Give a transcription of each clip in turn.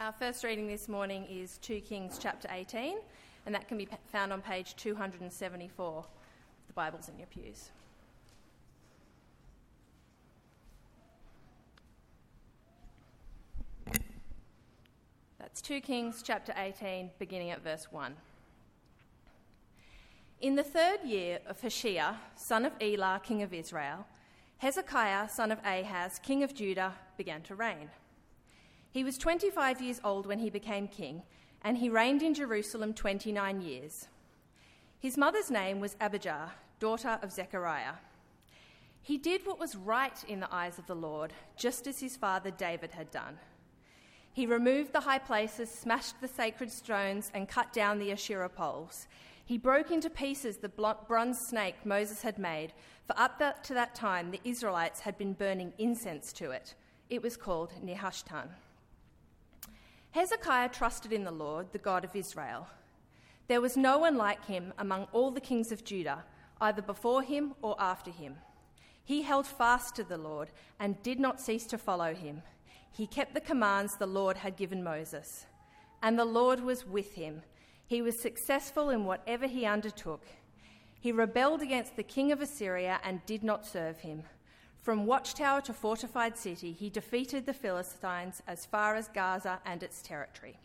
Our first reading this morning is 2 Kings chapter 18, and that can be found on page 274 of the Bibles in your pews. That's 2 Kings chapter 18, beginning at verse 1. In the third year of Hoshea, son of Elah, king of Israel, Hezekiah, son of Ahaz, king of Judah, began to reign. He was 25 years old when he became king, and he reigned in Jerusalem 29 years. His mother's name was Abijah, daughter of Zechariah. He did what was right in the eyes of the Lord, just as his father David had done. He removed the high places, smashed the sacred stones, and cut down the Asherah poles. He broke into pieces the bronze snake Moses had made, for up to that time the Israelites had been burning incense to it. It was called Nehushtan. Hezekiah trusted in the Lord, the God of Israel. There was no one like him among all the kings of Judah, either before him or after him. He held fast to the Lord and did not cease to follow him. He kept the commands the Lord had given Moses. And the Lord was with him. He was successful in whatever he undertook. He rebelled against the king of Assyria and did not serve him. From watchtower to fortified city, he defeated the Philistines as far as Gaza and its territory.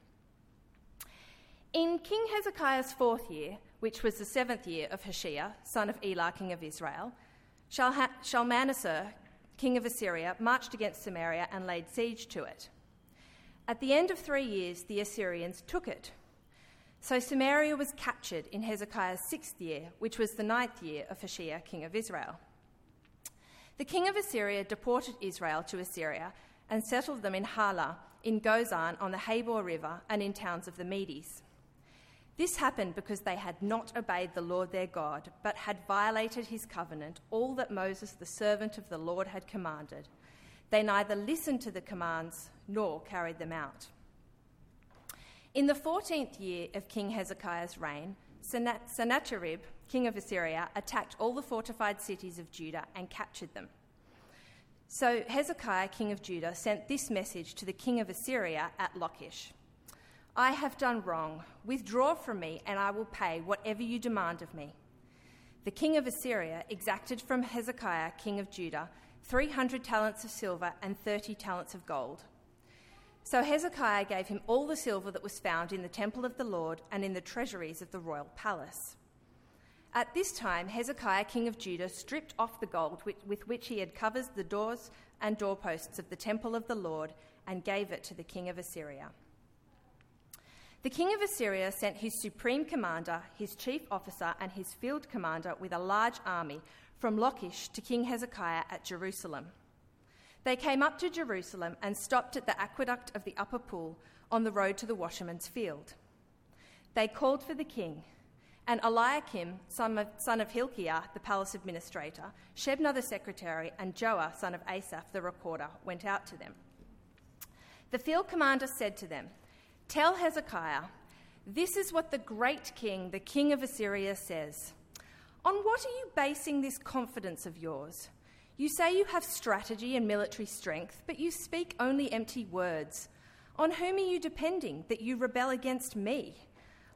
In King Hezekiah's fourth year, which was the seventh year of Hoshea, son of Elah, king of Israel, Shalmaneser, king of Assyria, marched against Samaria and laid siege to it. At the end of three years, the Assyrians took it. So Samaria was captured in Hezekiah's sixth year, which was the ninth year of Hoshea, king of Israel. The king of Assyria deported Israel to Assyria and settled them in Halah, in Gozan on the Habor River, and in towns of the Medes. This happened because they had not obeyed the Lord their God, but had violated his covenant, all that Moses, the servant of the Lord, had commanded. They neither listened to the commands nor carried them out. In the fourteenth year of King Hezekiah's reign, Sennacherib, king of Assyria, attacked all the fortified cities of Judah and captured them. So Hezekiah, king of Judah, sent this message to the king of Assyria at Lachish I have done wrong. Withdraw from me, and I will pay whatever you demand of me. The king of Assyria exacted from Hezekiah, king of Judah, 300 talents of silver and 30 talents of gold. So Hezekiah gave him all the silver that was found in the temple of the Lord and in the treasuries of the royal palace. At this time, Hezekiah, king of Judah, stripped off the gold with which he had covered the doors and doorposts of the temple of the Lord and gave it to the king of Assyria. The king of Assyria sent his supreme commander, his chief officer, and his field commander with a large army from Lachish to King Hezekiah at Jerusalem. They came up to Jerusalem and stopped at the aqueduct of the upper pool on the road to the washerman's field. They called for the king, and Eliakim, son of, son of Hilkiah, the palace administrator, Shebna the secretary, and Joah, son of Asaph the recorder, went out to them. The field commander said to them, Tell Hezekiah, this is what the great king, the king of Assyria, says. On what are you basing this confidence of yours? You say you have strategy and military strength, but you speak only empty words. On whom are you depending that you rebel against me?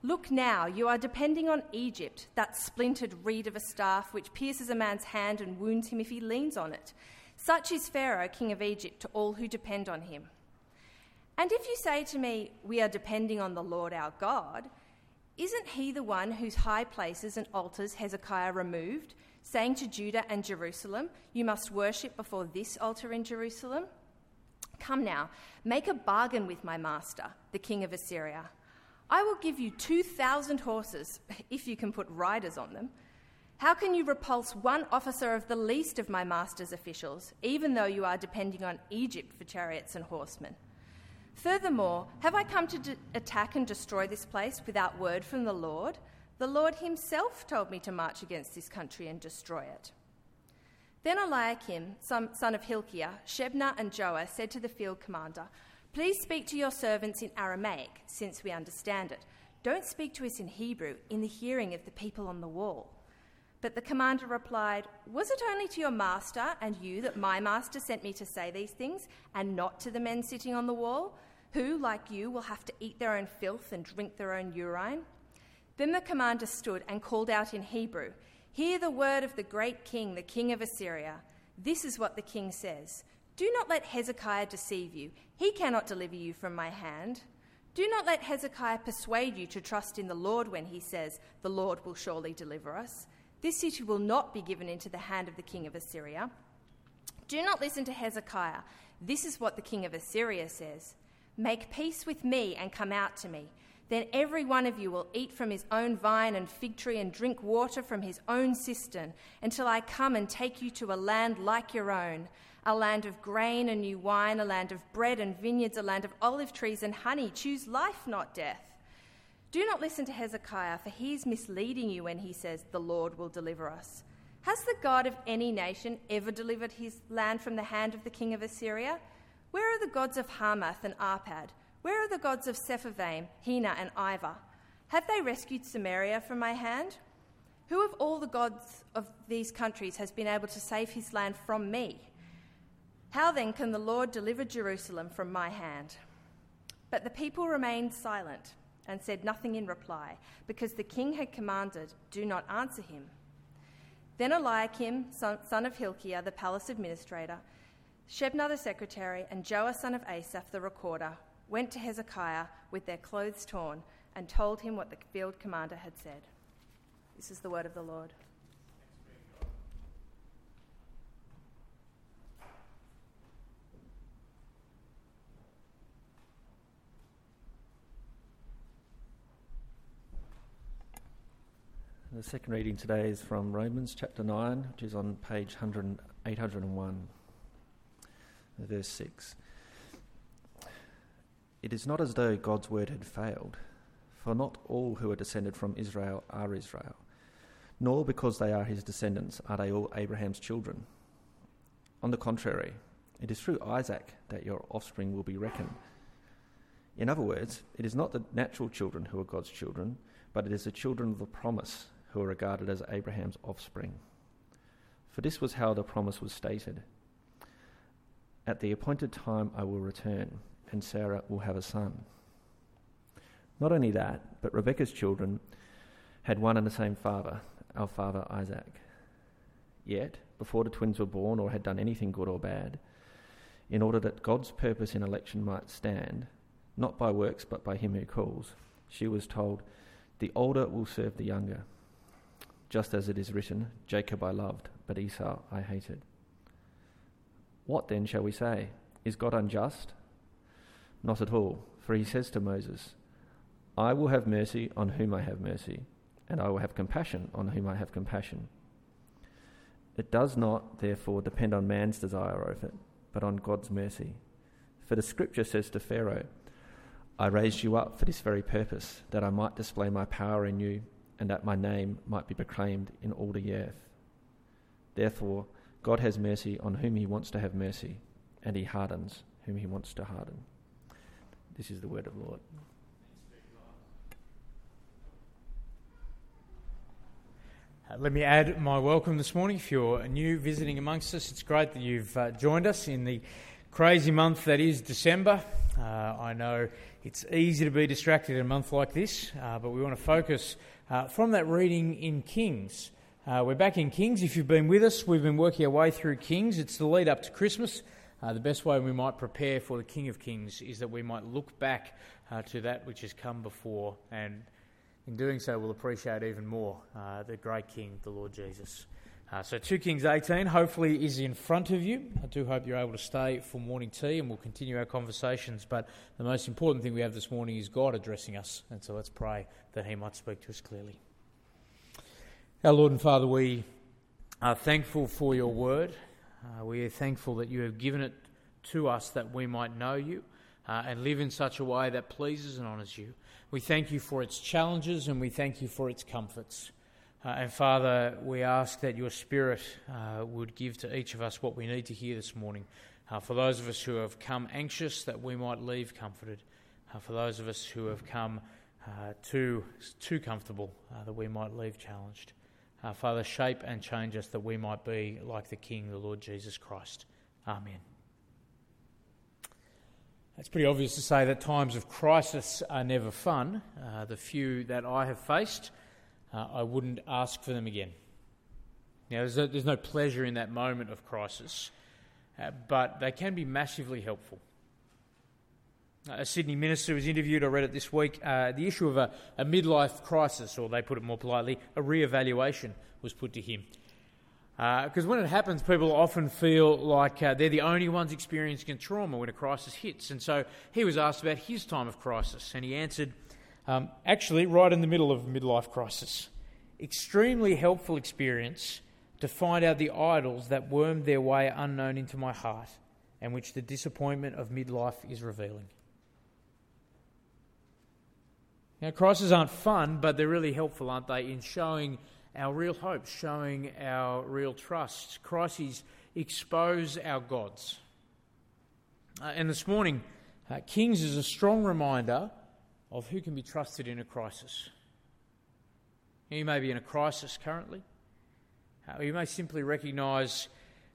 Look now, you are depending on Egypt, that splintered reed of a staff which pierces a man's hand and wounds him if he leans on it. Such is Pharaoh, king of Egypt, to all who depend on him. And if you say to me, We are depending on the Lord our God, isn't he the one whose high places and altars Hezekiah removed? saying to Judah and Jerusalem, You must worship before this altar in Jerusalem? Come now, make a bargain with my master, the king of Assyria. I will give you 2,000 horses, if you can put riders on them. How can you repulse one officer of the least of my master's officials, even though you are depending on Egypt for chariots and horsemen? Furthermore, have I come to attack and destroy this place without word from the Lord? The Lord himself told me to march against this country and destroy it. Then Eliakim, son of Hilkiah, Shebna, and Joah said to the field commander, Please speak to your servants in Aramaic, since we understand it. Don't speak to us in Hebrew, in the hearing of the people on the wall. But the commander replied, Was it only to your master and you that my master sent me to say these things, and not to the men sitting on the wall? who, like you, will have to eat their own filth and drink their own urine? Then the commander stood and called out in Hebrew, Hear the word of the great king, the king of Assyria. This is what the king says Do not let Hezekiah deceive you, he cannot deliver you from my hand. Do not let Hezekiah persuade you to trust in the Lord when he says, The Lord will surely deliver us. This city will not be given into the hand of the king of Assyria. Do not listen to Hezekiah. This is what the king of Assyria says Make peace with me and come out to me. Then every one of you will eat from his own vine and fig tree and drink water from his own cistern until I come and take you to a land like your own, a land of grain and new wine, a land of bread and vineyards, a land of olive trees and honey. Choose life, not death. Do not listen to Hezekiah, for he is misleading you when he says, The Lord will deliver us. Has the God of any nation ever delivered his land from the hand of the king of Assyria? Where are the gods of Hamath and Arpad? Where are the gods of Sepharvaim, Hena, and Ivah? Have they rescued Samaria from my hand? Who of all the gods of these countries has been able to save his land from me? How then can the Lord deliver Jerusalem from my hand? But the people remained silent and said nothing in reply, because the king had commanded, Do not answer him. Then Eliakim, son of Hilkiah, the palace administrator, Shebna the secretary, and Joah son of Asaph the recorder went to Hezekiah with their clothes torn and told him what the field commander had said. This is the word of the Lord. The second reading today is from Romans chapter 9, which is on page 801, verse 6. It is not as though God's word had failed, for not all who are descended from Israel are Israel, nor because they are his descendants are they all Abraham's children. On the contrary, it is through Isaac that your offspring will be reckoned. In other words, it is not the natural children who are God's children, but it is the children of the promise who are regarded as Abraham's offspring. For this was how the promise was stated At the appointed time I will return, and Sarah will have a son. Not only that, but Rebekah's children had one and the same father, our father Isaac. Yet, before the twins were born or had done anything good or bad, in order that God's purpose in election might stand, not by works but by him who calls, she was told, The older will serve the younger just as it is written, Jacob I loved, but Esau I hated. What then shall we say? Is God unjust? Not at all, for he says to Moses, I will have mercy on whom I have mercy, and I will have compassion on whom I have compassion. It does not, therefore, depend on man's desire of it, but on God's mercy. For the scripture says to Pharaoh, I raised you up for this very purpose, that I might display my power in you and that my name might be proclaimed in all the earth. Therefore, God has mercy on whom he wants to have mercy, and he hardens whom he wants to harden. This is the word of the Lord. Uh, let me add my welcome this morning. If you're new visiting amongst us, it's great that you've uh, joined us in the crazy month that is December. Uh, I know it's easy to be distracted in a month like this, uh, but we want to focus uh, from that reading in Kings. Uh, we're back in Kings. If you've been with us, we've been working our way through Kings. It's the lead up to Christmas. Uh, the best way we might prepare for the King of Kings is that we might look back uh, to that which has come before, and in doing so, we'll appreciate even more uh, the great King, the Lord Jesus. Uh, so 2 Kings 18 hopefully is in front of you. I do hope you're able to stay for morning tea and we'll continue our conversations. But the most important thing we have this morning is God addressing us. And so let's pray that He might speak to us clearly. Our Lord and Father, we are thankful for your word. Uh, we are thankful that you have given it to us that we might know you uh, and live in such a way that pleases and honours you. We thank you for its challenges and we thank you for its comforts. Uh, and Father, we ask that your Spirit uh, would give to each of us what we need to hear this morning. Uh, for those of us who have come anxious, that we might leave comforted. Uh, for those of us who have come uh, too, too comfortable, uh, that we might leave challenged. Father, shape and change us that we might be like the King, the Lord Jesus Christ. Amen. It's pretty obvious to say that times of crisis are never fun. The few that I have faced, uh, I wouldn't ask for them again. Now, there's, there's no pleasure in that moment of crisis, uh, but they can be massively helpful. A Sydney minister was interviewed, I read it this week. Uh, the issue of a, a midlife crisis, or they put it more politely, a re evaluation, was put to him. Because uh, when it happens, people often feel like uh, they're the only ones experiencing trauma when a crisis hits. And so he was asked about his time of crisis, and he answered, um, actually, right in the middle of a midlife crisis. Extremely helpful experience to find out the idols that wormed their way unknown into my heart, and which the disappointment of midlife is revealing. Now, crises aren't fun, but they're really helpful, aren't they, in showing our real hopes, showing our real trust. Crises expose our gods. Uh, and this morning, uh, Kings is a strong reminder of who can be trusted in a crisis. You may be in a crisis currently. Uh, you may simply recognise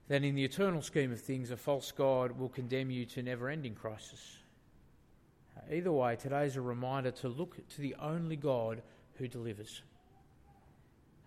that in the eternal scheme of things, a false God will condemn you to never ending crisis. Uh, either way, today is a reminder to look to the only God who delivers.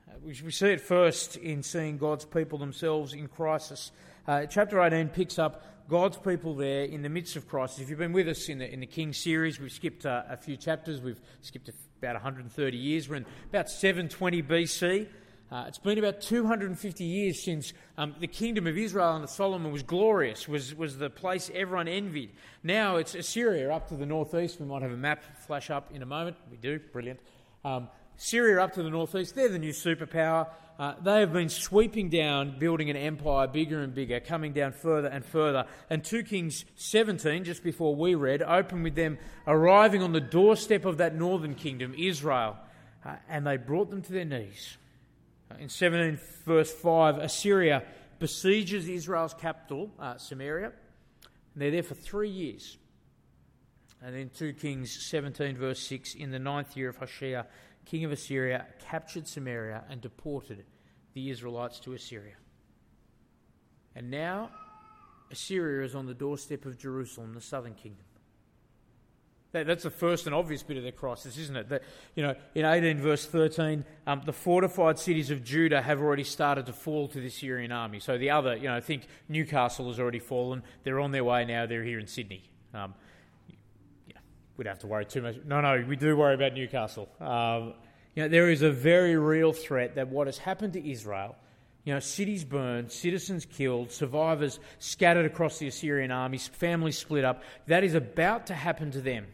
Uh, we see it first in seeing God's people themselves in crisis. Uh, chapter 18 picks up God's people there in the midst of crisis. If you've been with us in the, in the King series, we've skipped uh, a few chapters. We've skipped about 130 years. We're in about 720 BC. Uh, it's been about 250 years since um, the kingdom of Israel under Solomon was glorious, was, was the place everyone envied. Now it's Assyria up to the northeast. We might have a map flash up in a moment. We do, brilliant. Um, Syria up to the northeast, they're the new superpower. Uh, they have been sweeping down, building an empire bigger and bigger, coming down further and further. And 2 Kings 17, just before we read, open with them arriving on the doorstep of that northern kingdom, Israel, uh, and they brought them to their knees. Uh, in 17, verse 5, Assyria besieges Israel's capital, uh, Samaria, and they're there for three years. And then 2 Kings 17, verse 6, in the ninth year of Hoshea, king of Assyria, captured Samaria and deported the Israelites to Assyria. And now Assyria is on the doorstep of Jerusalem, the southern kingdom. That, that's the first and obvious bit of the crisis, isn't it? That, you know, in 18 verse 13, um, the fortified cities of Judah have already started to fall to the Syrian army. So the other, you know, I think Newcastle has already fallen. They're on their way now. They're here in Sydney. Um, we don't have to worry too much. No, no, we do worry about Newcastle. Um, you know, there is a very real threat that what has happened to Israel, you know, cities burned, citizens killed, survivors scattered across the Assyrian armies, families split up, that is about to happen to them.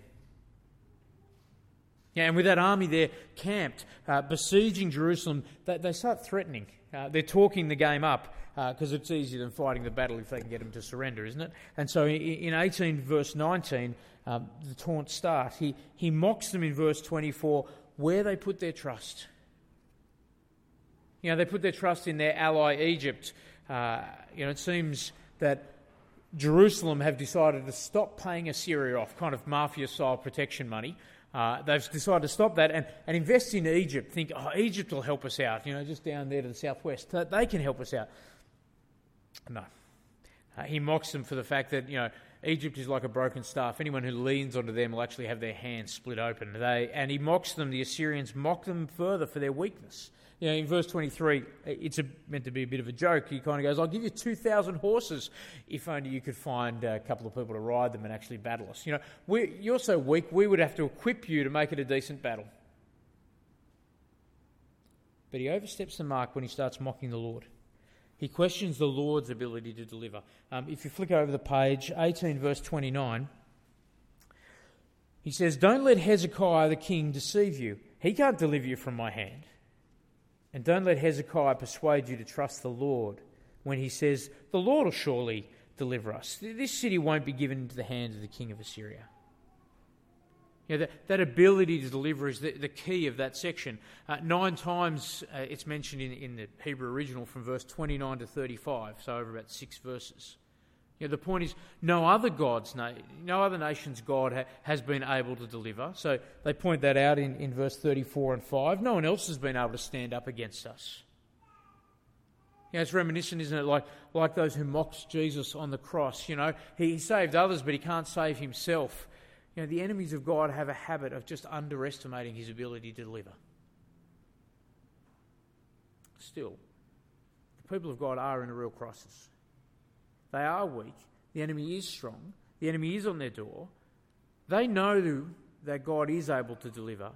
Yeah, and with that army there camped, uh, besieging Jerusalem, they, they start threatening. Uh, they're talking the game up because uh, it's easier than fighting the battle if they can get them to surrender, isn't it? And so in, in 18 verse 19, um, the taunts start. He, he mocks them in verse 24 where they put their trust. You know, they put their trust in their ally Egypt. Uh, you know, it seems that Jerusalem have decided to stop paying Assyria off, kind of mafia style protection money. Uh, they've decided to stop that and, and invest in Egypt. Think, oh, Egypt will help us out, you know, just down there to the southwest. They can help us out. No. Uh, he mocks them for the fact that, you know, Egypt is like a broken staff. Anyone who leans onto them will actually have their hands split open. They, and he mocks them, the Assyrians mock them further for their weakness. You know, in verse 23, it's a, meant to be a bit of a joke. He kind of goes, I'll give you 2,000 horses if only you could find a couple of people to ride them and actually battle us. You know, we, you're so weak, we would have to equip you to make it a decent battle. But he oversteps the mark when he starts mocking the Lord. He questions the Lord's ability to deliver. Um, if you flick over the page, 18 verse 29, he says, Don't let Hezekiah the king deceive you. He can't deliver you from my hand. And don't let Hezekiah persuade you to trust the Lord when he says, The Lord will surely deliver us. This city won't be given into the hands of the king of Assyria. You know, that, that ability to deliver is the, the key of that section. Uh, nine times uh, it's mentioned in, in the Hebrew original from verse 29 to 35, so over about six verses. You know, the point is, no other God's no other nation's God ha- has been able to deliver. So they point that out in, in verse 34 and 5. No one else has been able to stand up against us. You know, it's reminiscent, isn't it? Like, like those who mocked Jesus on the cross. You know, he, he saved others, but he can't save himself. You know, the enemies of God have a habit of just underestimating his ability to deliver. Still, the people of God are in a real crisis. They are weak. The enemy is strong. The enemy is on their door. They know that God is able to deliver,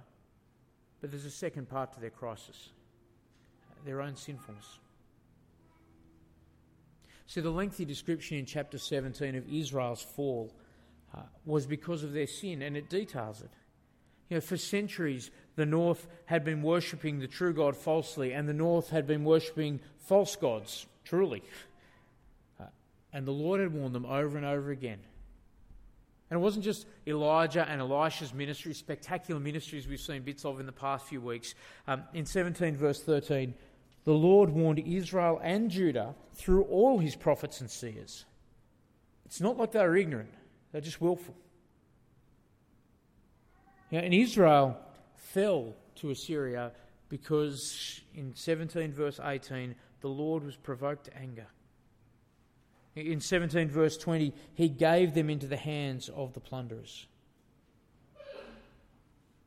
but there's a second part to their crisis their own sinfulness. See, the lengthy description in chapter 17 of Israel's fall uh, was because of their sin, and it details it. You know, for centuries, the north had been worshipping the true God falsely, and the north had been worshipping false gods, truly. Uh, and the Lord had warned them over and over again. And it wasn't just Elijah and Elisha's ministry, spectacular ministries we've seen bits of in the past few weeks. Um, in 17, verse 13, the Lord warned Israel and Judah through all his prophets and seers. It's not like they were ignorant, they're just willful. Now, and Israel fell to Assyria because in 17, verse 18, the Lord was provoked to anger. In 17, verse 20, he gave them into the hands of the plunderers.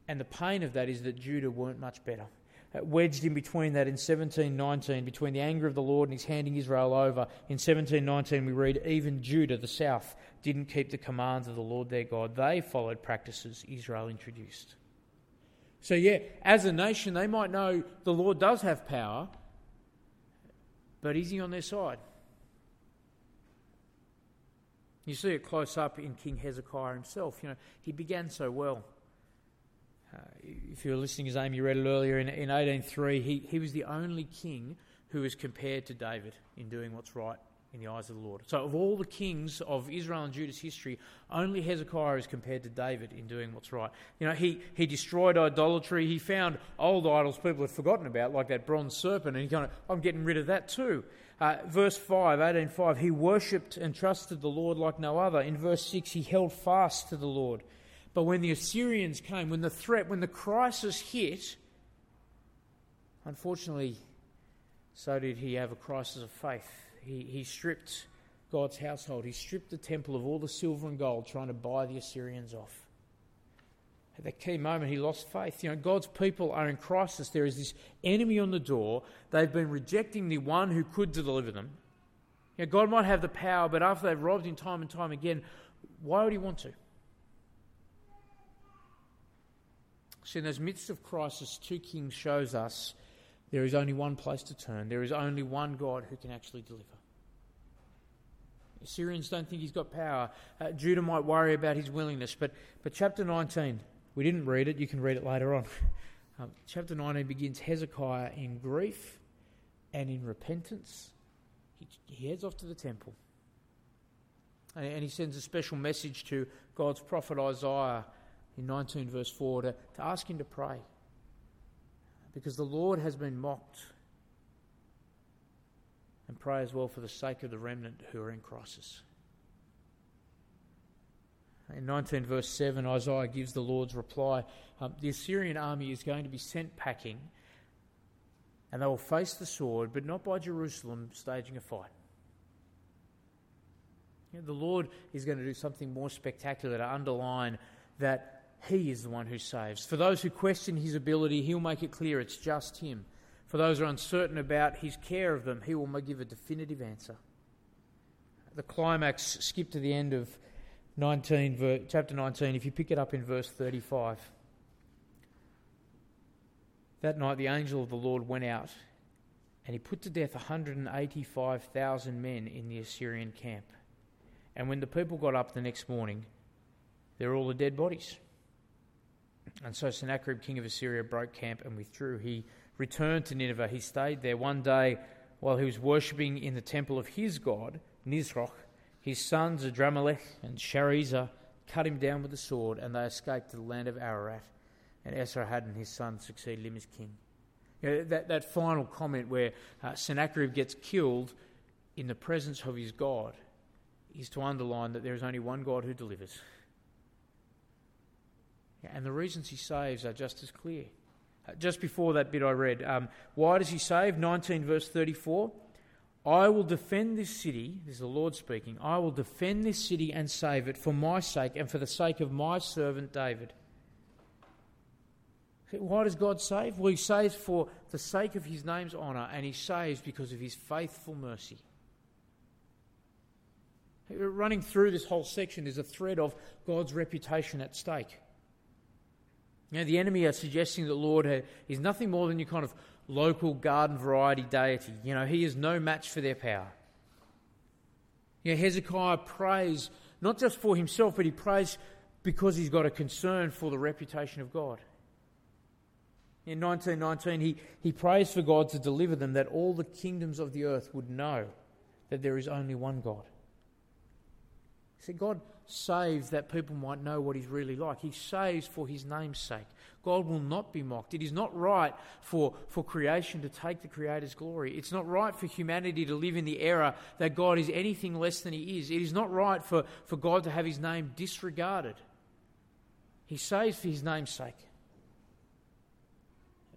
And the pain of that is that Judah weren't much better. Wedged in between that in 1719, between the anger of the Lord and his handing Israel over. In 1719, we read, Even Judah, the south, didn't keep the commands of the Lord their God. They followed practices Israel introduced. So, yeah, as a nation, they might know the Lord does have power, but is he on their side? You see it close up in King Hezekiah himself. You know, he began so well. Uh, if you were listening as Amy read it earlier, in, in 18.3, he, he was the only king who was compared to David in doing what's right in the eyes of the Lord. So, of all the kings of Israel and Judah's history, only Hezekiah is compared to David in doing what's right. You know, he, he destroyed idolatry. He found old idols people had forgotten about, like that bronze serpent, and he kind of, I'm getting rid of that too. Uh, verse 5, 18.5, he worshipped and trusted the Lord like no other. In verse 6, he held fast to the Lord. But when the Assyrians came, when the threat, when the crisis hit, unfortunately, so did he have a crisis of faith. He, he stripped God's household, he stripped the temple of all the silver and gold, trying to buy the Assyrians off. At that key moment, he lost faith. You know, God's people are in crisis. There is this enemy on the door. They've been rejecting the one who could deliver them. You know, God might have the power, but after they've robbed him time and time again, why would he want to? So, in those midst of crisis, 2 Kings shows us there is only one place to turn. There is only one God who can actually deliver. Assyrians don't think he's got power. Uh, Judah might worry about his willingness. But, but chapter 19, we didn't read it. You can read it later on. Um, chapter 19 begins Hezekiah in grief and in repentance. He, he heads off to the temple. And, and he sends a special message to God's prophet Isaiah in 19 verse 4 to, to ask him to pray. Because the Lord has been mocked. And pray as well for the sake of the remnant who are in crisis. In 19 verse 7, Isaiah gives the Lord's reply um, The Assyrian army is going to be sent packing, and they will face the sword, but not by Jerusalem staging a fight. You know, the Lord is going to do something more spectacular to underline that he is the one who saves. For those who question his ability, he'll make it clear it's just him. For those who are uncertain about his care of them, he will give a definitive answer. The climax, skip to the end of 19, chapter 19, if you pick it up in verse 35. That night the angel of the Lord went out, and he put to death 185,000 men in the Assyrian camp. And when the people got up the next morning, there were all the dead bodies. And so Sennacherib, king of Assyria, broke camp and withdrew. He returned to Nineveh. He stayed there one day while he was worshipping in the temple of his god, Nisroch. His sons, Adramelech and Sharezer, cut him down with a sword, and they escaped to the land of Ararat. And Esarhaddon, his son, succeeded him as king. You know, that, that final comment where uh, Sennacherib gets killed in the presence of his God is to underline that there is only one God who delivers. And the reasons he saves are just as clear. Uh, just before that bit I read, um, why does he save? 19 verse 34. I will defend this city, this is the Lord speaking, I will defend this city and save it for my sake and for the sake of my servant David. Why does God save? Well, He saves for the sake of His name's honour, and He saves because of His faithful mercy. Running through this whole section is a thread of God's reputation at stake. You know, the enemy are suggesting that Lord uh, is nothing more than your kind of local garden variety deity. You know, he is no match for their power. You know, Hezekiah prays not just for himself, but he prays because he's got a concern for the reputation of God. In 1919, he, he prays for God to deliver them that all the kingdoms of the earth would know that there is only one God. See, God saves that people might know what He's really like. He saves for His name's sake. God will not be mocked. It is not right for, for creation to take the Creator's glory. It's not right for humanity to live in the error that God is anything less than He is. It is not right for, for God to have His name disregarded. He saves for His name's sake.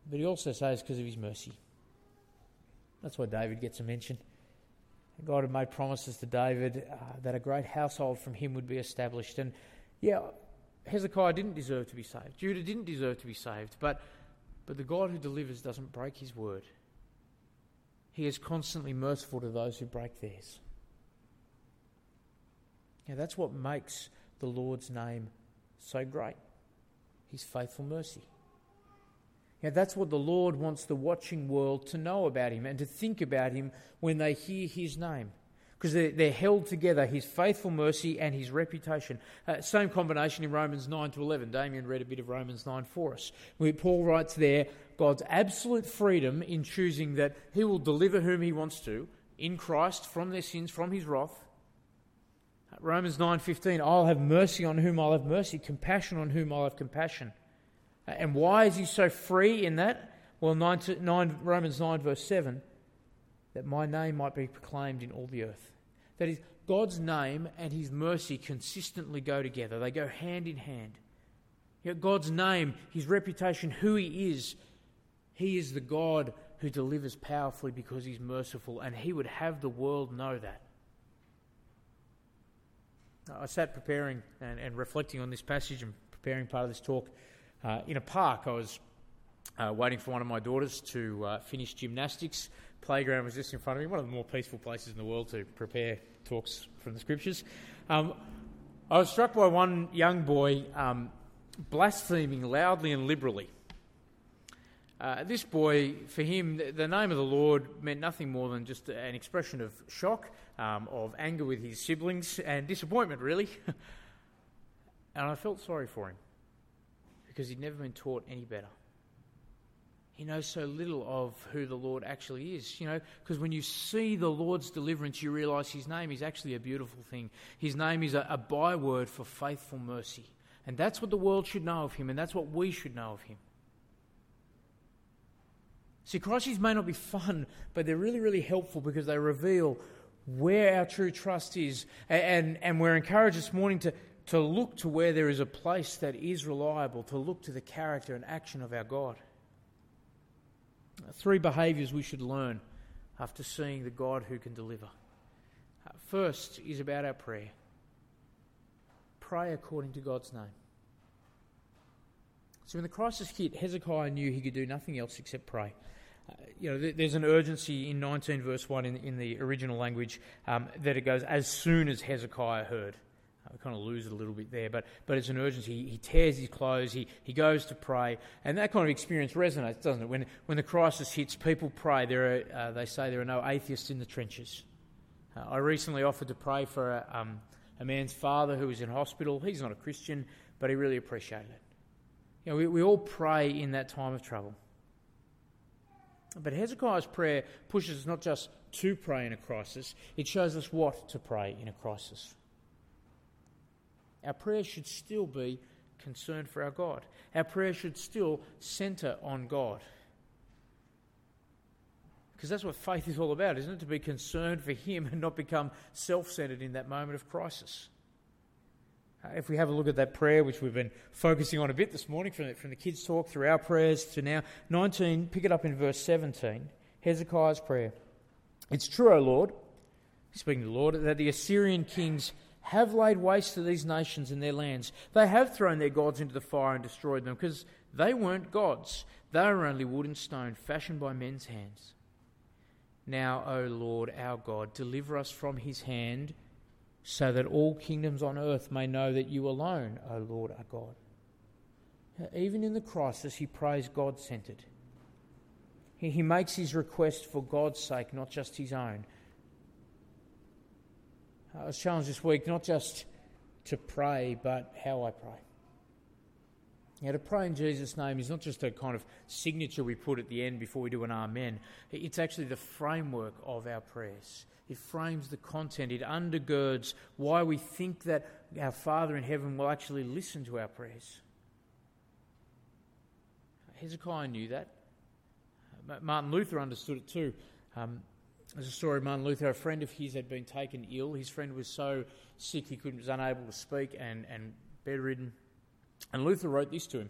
But He also saves because of His mercy. That's why David gets a mention. God had made promises to David uh, that a great household from him would be established. And yeah, Hezekiah didn't deserve to be saved. Judah didn't deserve to be saved. But, but the God who delivers doesn't break his word. He is constantly merciful to those who break theirs. Now, that's what makes the Lord's name so great his faithful mercy. That's what the Lord wants the watching world to know about him and to think about him when they hear his name. Because they're, they're held together, his faithful mercy and his reputation. Uh, same combination in Romans 9 to 11. Damien read a bit of Romans 9 for us. Where Paul writes there God's absolute freedom in choosing that he will deliver whom he wants to in Christ from their sins, from his wrath. Romans 9:15 I'll have mercy on whom I'll have mercy, compassion on whom I'll have compassion. Uh, and why is he so free in that? Well, 9, 9, Romans 9, verse 7 that my name might be proclaimed in all the earth. That is, God's name and his mercy consistently go together, they go hand in hand. Yet God's name, his reputation, who he is, he is the God who delivers powerfully because he's merciful, and he would have the world know that. I sat preparing and, and reflecting on this passage and preparing part of this talk uh, in a park, I was uh, waiting for one of my daughters to uh, finish gymnastics. Playground was just in front of me, one of the more peaceful places in the world to prepare talks from the scriptures. Um, I was struck by one young boy um, blaspheming loudly and liberally. Uh, this boy, for him, the name of the Lord meant nothing more than just an expression of shock, um, of anger with his siblings, and disappointment, really. and I felt sorry for him because he'd never been taught any better. He knows so little of who the Lord actually is, you know, because when you see the Lord's deliverance, you realize his name is actually a beautiful thing. His name is a, a byword for faithful mercy. And that's what the world should know of him, and that's what we should know of him. See, crises may not be fun, but they're really, really helpful because they reveal where our true trust is. And, and, and we're encouraged this morning to, to look to where there is a place that is reliable, to look to the character and action of our God. Three behaviours we should learn after seeing the God who can deliver. Uh, first is about our prayer. Pray according to God's name. So when the crisis hit, Hezekiah knew he could do nothing else except pray. Uh, you know, there's an urgency in 19 verse 1 in, in the original language um, that it goes, as soon as Hezekiah heard. I kind of lose it a little bit there, but, but it's an urgency. He, he tears his clothes, he, he goes to pray, and that kind of experience resonates, doesn't it? When, when the crisis hits, people pray. There are, uh, they say there are no atheists in the trenches. Uh, I recently offered to pray for a, um, a man's father who was in hospital. He's not a Christian, but he really appreciated it. You know, we, we all pray in that time of trouble. But Hezekiah's prayer pushes us not just to pray in a crisis, it shows us what to pray in a crisis our prayer should still be concern for our God. Our prayer should still centre on God. Because that's what faith is all about, isn't it? To be concerned for Him and not become self centered in that moment of crisis. Uh, if we have a look at that prayer, which we've been focusing on a bit this morning from the, from the kids' talk through our prayers to now, 19, pick it up in verse 17, Hezekiah's prayer. It's true, O Lord, speaking to the Lord, that the Assyrian kings have laid waste to these nations and their lands. They have thrown their gods into the fire and destroyed them because they weren't gods. They were only wood and stone fashioned by men's hands. Now, O Lord our God, deliver us from his hand so that all kingdoms on earth may know that you alone, O Lord our God. Even in the crisis, he prays God centered. He makes his request for God's sake, not just his own. I was challenged this week not just to pray, but how I pray. Now, to pray in Jesus' name is not just a kind of signature we put at the end before we do an Amen. It's actually the framework of our prayers. It frames the content, it undergirds why we think that our Father in heaven will actually listen to our prayers. Hezekiah knew that. Martin Luther understood it too. Um, there's a story of Martin Luther. A friend of his had been taken ill. His friend was so sick he couldn't, was unable to speak and, and bedridden. And Luther wrote this to him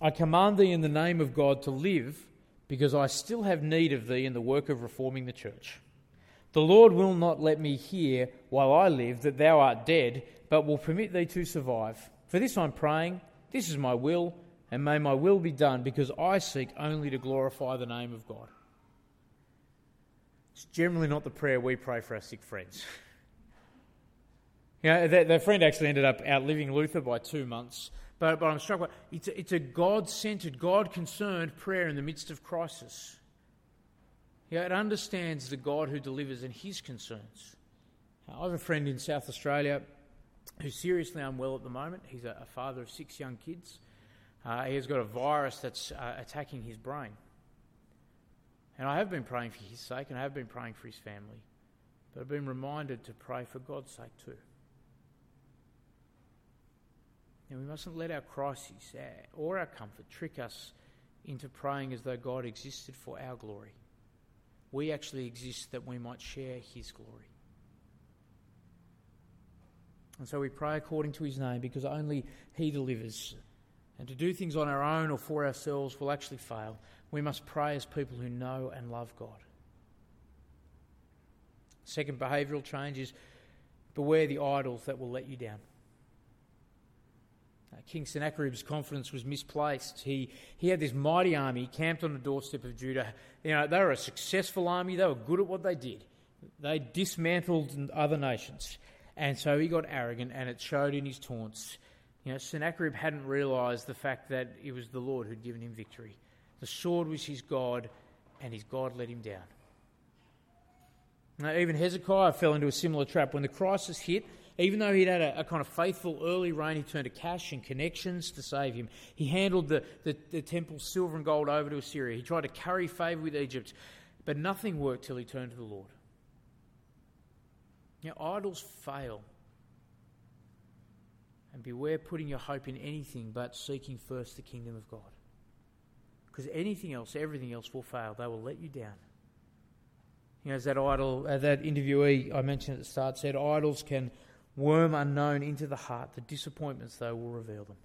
I command thee in the name of God to live, because I still have need of thee in the work of reforming the church. The Lord will not let me hear while I live that thou art dead, but will permit thee to survive. For this I'm praying, this is my will, and may my will be done, because I seek only to glorify the name of God. It's generally not the prayer we pray for our sick friends. You know, their, their friend actually ended up outliving Luther by two months. But, but I'm struck by it's a, it's a God centered, God concerned prayer in the midst of crisis. Yeah, it understands the God who delivers and his concerns. I have a friend in South Australia who's seriously unwell at the moment. He's a, a father of six young kids. Uh, he has got a virus that's uh, attacking his brain. And I have been praying for his sake and I have been praying for his family. But I've been reminded to pray for God's sake too. And we mustn't let our crises or our comfort trick us into praying as though God existed for our glory. We actually exist that we might share His glory. And so we pray according to His name because only He delivers. And to do things on our own or for ourselves will actually fail. We must pray as people who know and love God. Second behavioural change is beware the idols that will let you down. Uh, King Sennacherib's confidence was misplaced. He, he had this mighty army camped on the doorstep of Judah. You know, they were a successful army, they were good at what they did. They dismantled other nations. And so he got arrogant, and it showed in his taunts. You know, Sennacherib hadn't realised the fact that it was the Lord who'd given him victory. The sword was his God, and his God let him down. Now, even Hezekiah fell into a similar trap. When the crisis hit, even though he'd had a, a, kind of faithful early reign, he turned to cash and connections to save him. He handled the, the, the temple's silver and gold over to Assyria. He tried to curry favour with Egypt, but nothing worked till he turned to the Lord. Now, idols fail. And beware putting your hope in anything but seeking first the kingdom of God. Because anything else, everything else will fail. They will let you down. You know, as that idol, uh, that interviewee I mentioned at the start said, idols can worm unknown into the heart. The disappointments, though, will reveal them.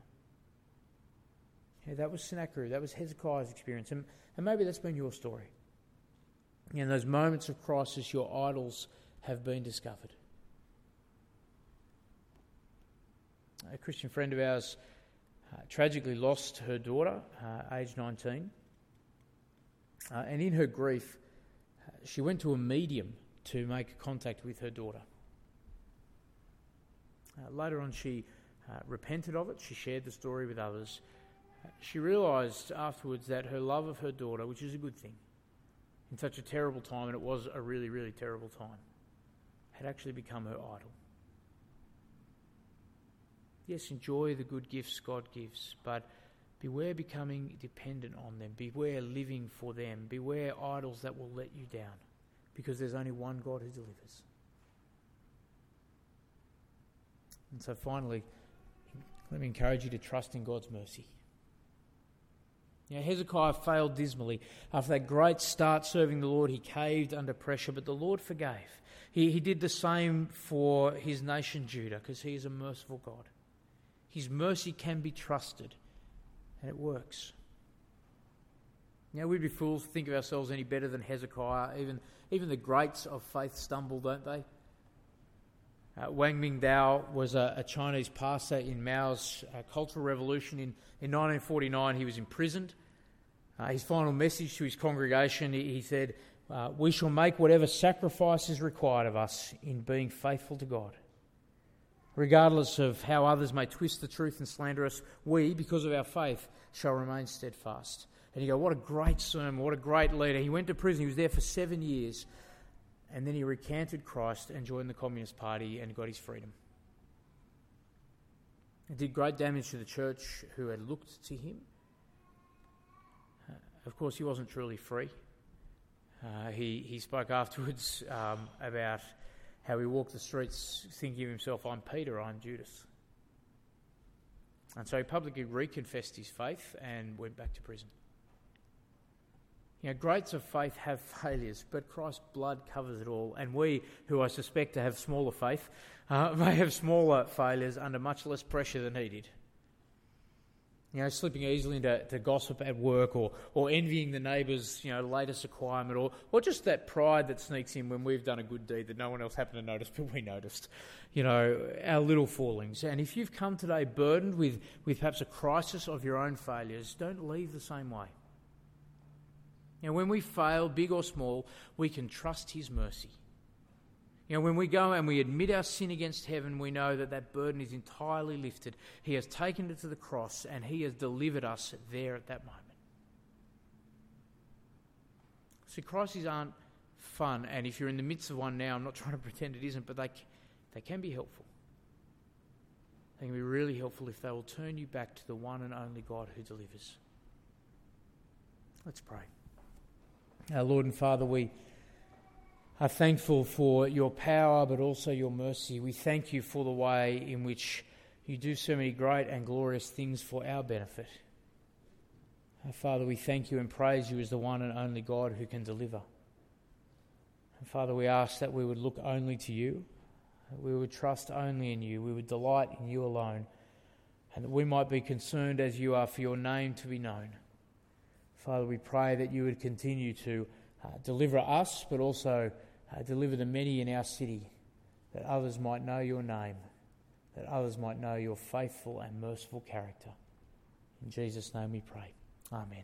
Yeah, that was Sennacherib. That was Hezekiah's experience. And, and maybe that's been your story. In those moments of crisis, your idols have been discovered. A Christian friend of ours uh, tragically lost her daughter, uh, aged 19. Uh, and in her grief, uh, she went to a medium to make contact with her daughter. Uh, later on, she uh, repented of it. She shared the story with others. She realised afterwards that her love of her daughter, which is a good thing, in such a terrible time, and it was a really, really terrible time, had actually become her idol. Yes, enjoy the good gifts God gives, but beware becoming dependent on them. Beware living for them. Beware idols that will let you down, because there's only one God who delivers. And so finally, let me encourage you to trust in God's mercy. Now, Hezekiah failed dismally. After that great start serving the Lord, he caved under pressure, but the Lord forgave. He, he did the same for his nation Judah because he is a merciful God. His mercy can be trusted, and it works. Now, we'd be fools to think of ourselves any better than Hezekiah. Even, even the greats of faith stumble, don't they? Uh, Wang Mingdao was a, a, Chinese pastor in Mao's uh, Cultural Revolution. In, in 1949, he was imprisoned. Uh, his final message to his congregation, he, he said, uh, We shall make whatever sacrifice is required of us in being faithful to God. Regardless of how others may twist the truth and slander us, we, because of our faith, shall remain steadfast. And you go, What a great sermon, what a great leader. He went to prison, he was there for seven years. And then he recanted Christ and joined the Communist Party and got his freedom. It did great damage to the church who had looked to him. Uh, of course, he wasn't truly free. Uh, he, he spoke afterwards um, about how he walked the streets thinking of himself, I'm Peter, I'm Judas. And so he publicly reconfessed his faith and went back to prison. You know, greats of faith have failures, but Christ's blood covers it all. And we, who I suspect to have smaller faith, uh, may have smaller failures under much less pressure than he did. You know, slipping easily into to gossip at work or, or envying the neighbour's, you know, latest acquirement or, or just that pride that sneaks in when we've done a good deed that no one else happened to notice, but we noticed. You know, our little fallings. And if you've come today burdened with, with perhaps a crisis of your own failures, don't leave the same way. You know, when we fail, big or small, we can trust His mercy. You know, when we go and we admit our sin against heaven, we know that that burden is entirely lifted. He has taken it to the cross and He has delivered us there at that moment. See, crises aren't fun, and if you're in the midst of one now, I'm not trying to pretend it isn't, but they, they can be helpful. They can be really helpful if they will turn you back to the one and only God who delivers. Let's pray. Our Lord and Father, we are thankful for your power, but also your mercy. We thank you for the way in which you do so many great and glorious things for our benefit. Father, we thank you and praise you as the one and only God who can deliver. And Father, we ask that we would look only to you, that we would trust only in you, we would delight in you alone, and that we might be concerned as you are for your name to be known. Father, we pray that you would continue to uh, deliver us, but also uh, deliver the many in our city, that others might know your name, that others might know your faithful and merciful character. In Jesus' name we pray. Amen.